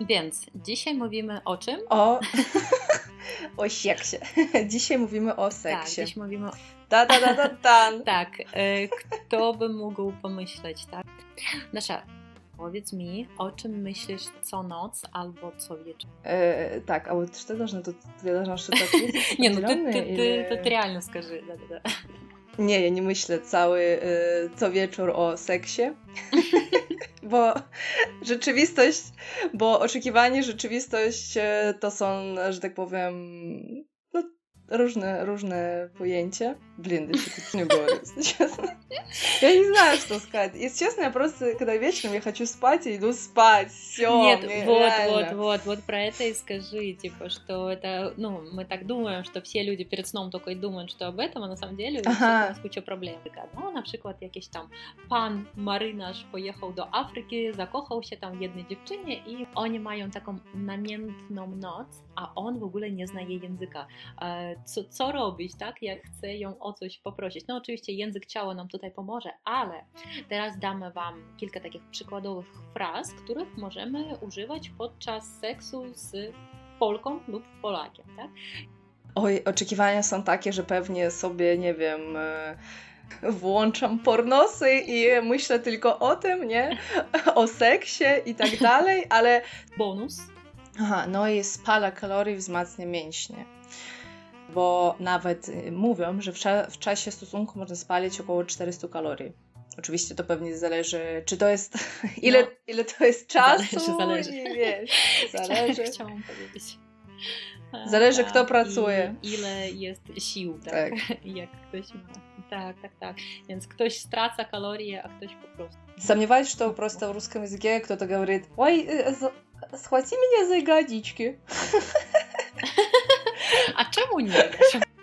Więc dzisiaj mówimy o czym? O, o seksie. Dzisiaj mówimy o Tak, seksie. dziś mówimy Da, da, da, da, dan. Tak, e, kto by mógł pomyśleć, tak? Nasza, powiedz mi, o czym myślisz co noc albo co wieczór? Э, так, а вот что должно тут? Я должна что-то ответить Nie, no ty, ty, определенное ty, или- to ty realnie скажи. Да, да, да. Nie, ja nie myślę cały y, co wieczór o seksie, bo rzeczywistość, bo oczekiwanie, rzeczywistość y, to są, że tak powiem, różne, różne pojęcia. Блин, да что не говорю, если честно. Я не знаю, что сказать. Если честно, я просто, когда вечером я хочу спать, я иду спать. Все, Нет, вот, реально. вот, вот, вот про это и скажи, типа, что это, ну, мы так думаем, что все люди перед сном только и думают, что об этом, а на самом деле у всех Ага. у нас куча проблем. Na przykład jakiś tam pan marynarz pojechał do Afryki, zakochał się tam w jednej dziewczynie i oni mają taką namiętną noc, a on w ogóle zna jej języka. E, Co, co robić, tak, jak chce ją o coś poprosić? No oczywiście język ciała nam tutaj pomoże, ale teraz damy Wam kilka takich przykładowych fraz, których możemy używać podczas seksu z Polką lub Polakiem, tak? Oj, oczekiwania są takie, że pewnie sobie, nie wiem, e, włączam pornosy i myślę tylko o tym, nie? O seksie i tak dalej, ale Bonus. aha, no i spala kalorii, wzmacnia mięśnie Bo nawet y, mówią, że w, cza- w czasie stosunku można spalić około 400 kalorii. Oczywiście to pewnie zależy, czy to jest, ile, No. ile to jest czasu, Zależy, zależy. i wiesz, zależy. Chciałam powiedzieć. E, Zależy, tak, kto pracuje. I ile jest sił, tak? Tak. Jak ktoś ma. Tak, tak, tak. Więc ktoś straca kalorie, a ktoś po prostu. Сомневаюсь, что просто в русском языке кто-то говорит «Ой, э, за- схвати меня за ягодички». A czemu nie?